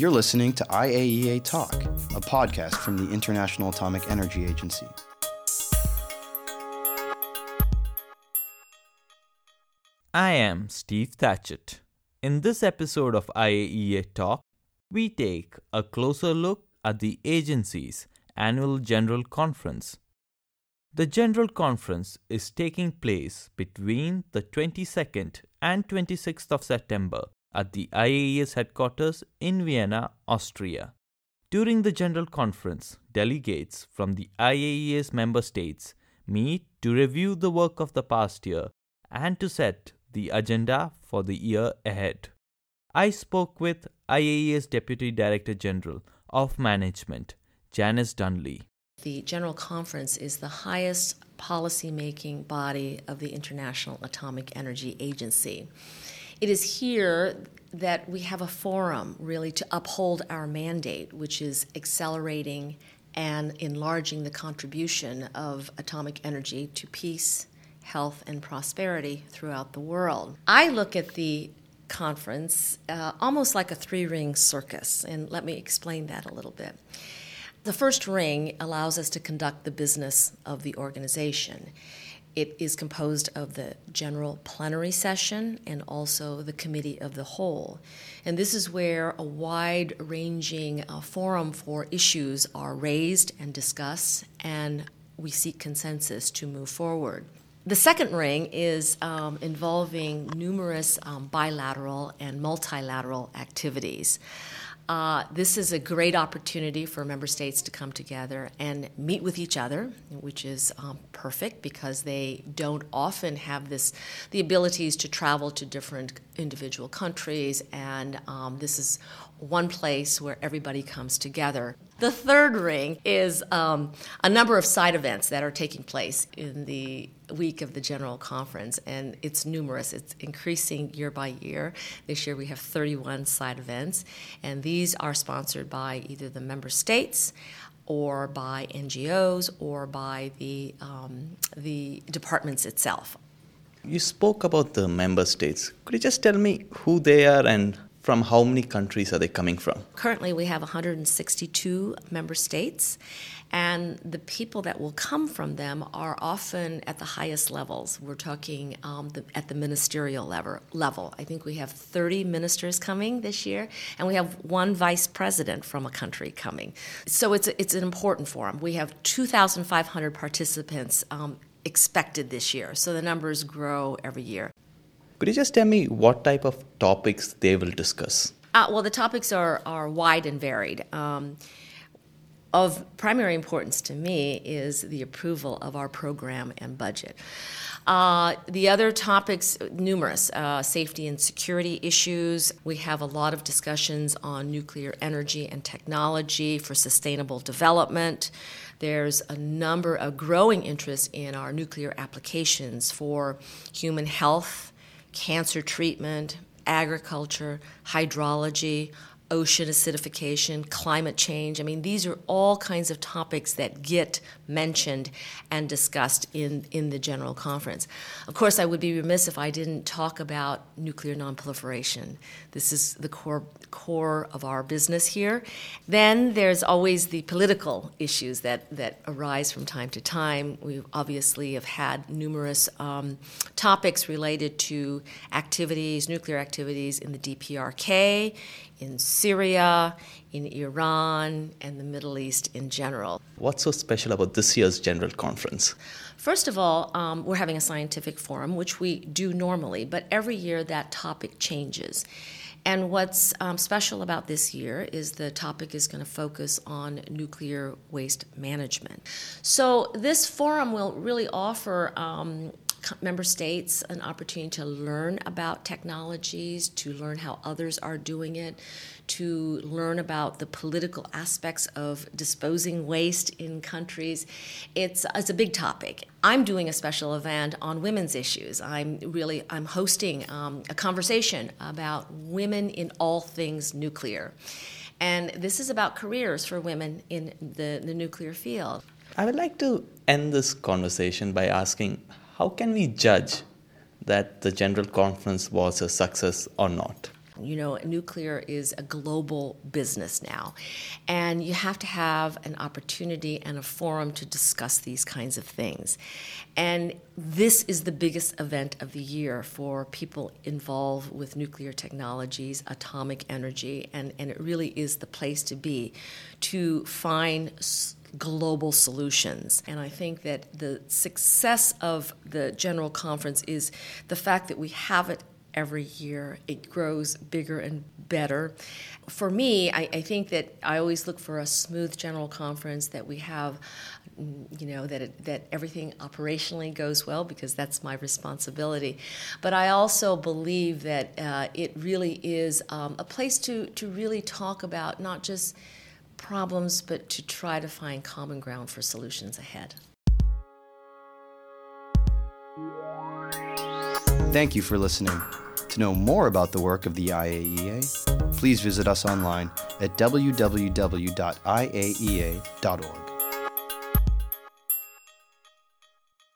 You're listening to IAEA Talk, a podcast from the International Atomic Energy Agency. I am Steve Thatchett. In this episode of IAEA Talk, we take a closer look at the agency's annual General Conference. The General Conference is taking place between the 22nd and 26th of September at the IAEA's headquarters in Vienna, Austria. During the General Conference, delegates from the IAEA's member states meet to review the work of the past year and to set the agenda for the year ahead. I spoke with IAEA's Deputy Director General of Management, Janice Dunn Lee. The General Conference is the highest policy-making body of the International Atomic Energy Agency. It is here that we have a forum really to uphold our mandate, which is accelerating and enlarging the contribution of atomic energy to peace, health, and prosperity throughout the world. I look at the conference uh, almost like a three ring circus, and let me explain that a little bit. The first ring allows us to conduct the business of the organization. It is composed of the general plenary session and also the committee of the whole. And this is where a wide ranging uh, forum for issues are raised and discussed, and we seek consensus to move forward. The second ring is um, involving numerous um, bilateral and multilateral activities. Uh, this is a great opportunity for member states to come together and meet with each other, which is um, perfect because they don't often have this the abilities to travel to different individual countries, and um, this is one place where everybody comes together. The third ring is um, a number of side events that are taking place in the week of the General Conference, and it's numerous. It's increasing year by year. This year we have 31 side events, and these are sponsored by either the member states or by NGOs or by the, um, the departments itself. You spoke about the member states. Could you just tell me who they are and from how many countries are they coming from? Currently, we have 162 member states, and the people that will come from them are often at the highest levels. We're talking um, the, at the ministerial level, level. I think we have 30 ministers coming this year, and we have one vice president from a country coming. So it's, it's an important forum. We have 2,500 participants um, expected this year, so the numbers grow every year. Could you just tell me what type of topics they will discuss? Uh, well, the topics are, are wide and varied. Um, of primary importance to me is the approval of our program and budget. Uh, the other topics, numerous uh, safety and security issues. We have a lot of discussions on nuclear energy and technology for sustainable development. There's a number of growing interest in our nuclear applications for human health cancer treatment, agriculture, hydrology, ocean acidification, climate change. I mean, these are all kinds of topics that get mentioned and discussed in, in the General Conference. Of course, I would be remiss if I didn't talk about nuclear nonproliferation. This is the core, core of our business here. Then there's always the political issues that, that arise from time to time. We obviously have had numerous um, topics related to activities, nuclear activities in the DPRK, in Syria, in Iran, and the Middle East in general. What's so special about this year's General Conference? First of all, um, we're having a scientific forum, which we do normally, but every year that topic changes. And what's um, special about this year is the topic is going to focus on nuclear waste management. So, this forum will really offer um, member states an opportunity to learn about technologies, to learn how others are doing it, to learn about the political aspects of disposing waste in countries. It's, it's a big topic. I'm doing a special event on women's issues. I'm really I'm hosting um, a conversation about women in all things nuclear. And this is about careers for women in the, the nuclear field. I would like to end this conversation by asking how can we judge that the General Conference was a success or not? You know, nuclear is a global business now, and you have to have an opportunity and a forum to discuss these kinds of things. And this is the biggest event of the year for people involved with nuclear technologies, atomic energy, and, and it really is the place to be to find global solutions. And I think that the success of the General Conference is the fact that we have it every year. It grows bigger and better. For me, I, I, think that I always look for a smooth general conference that we have, you know, that it, that everything operationally goes well because that's my responsibility. But I also believe that uh, it really is um, a place to to really talk about not just problems, but to try to find common ground for solutions ahead. Thank you for listening. To know more about the work of the IAEA, please visit us online at www.iaea.org.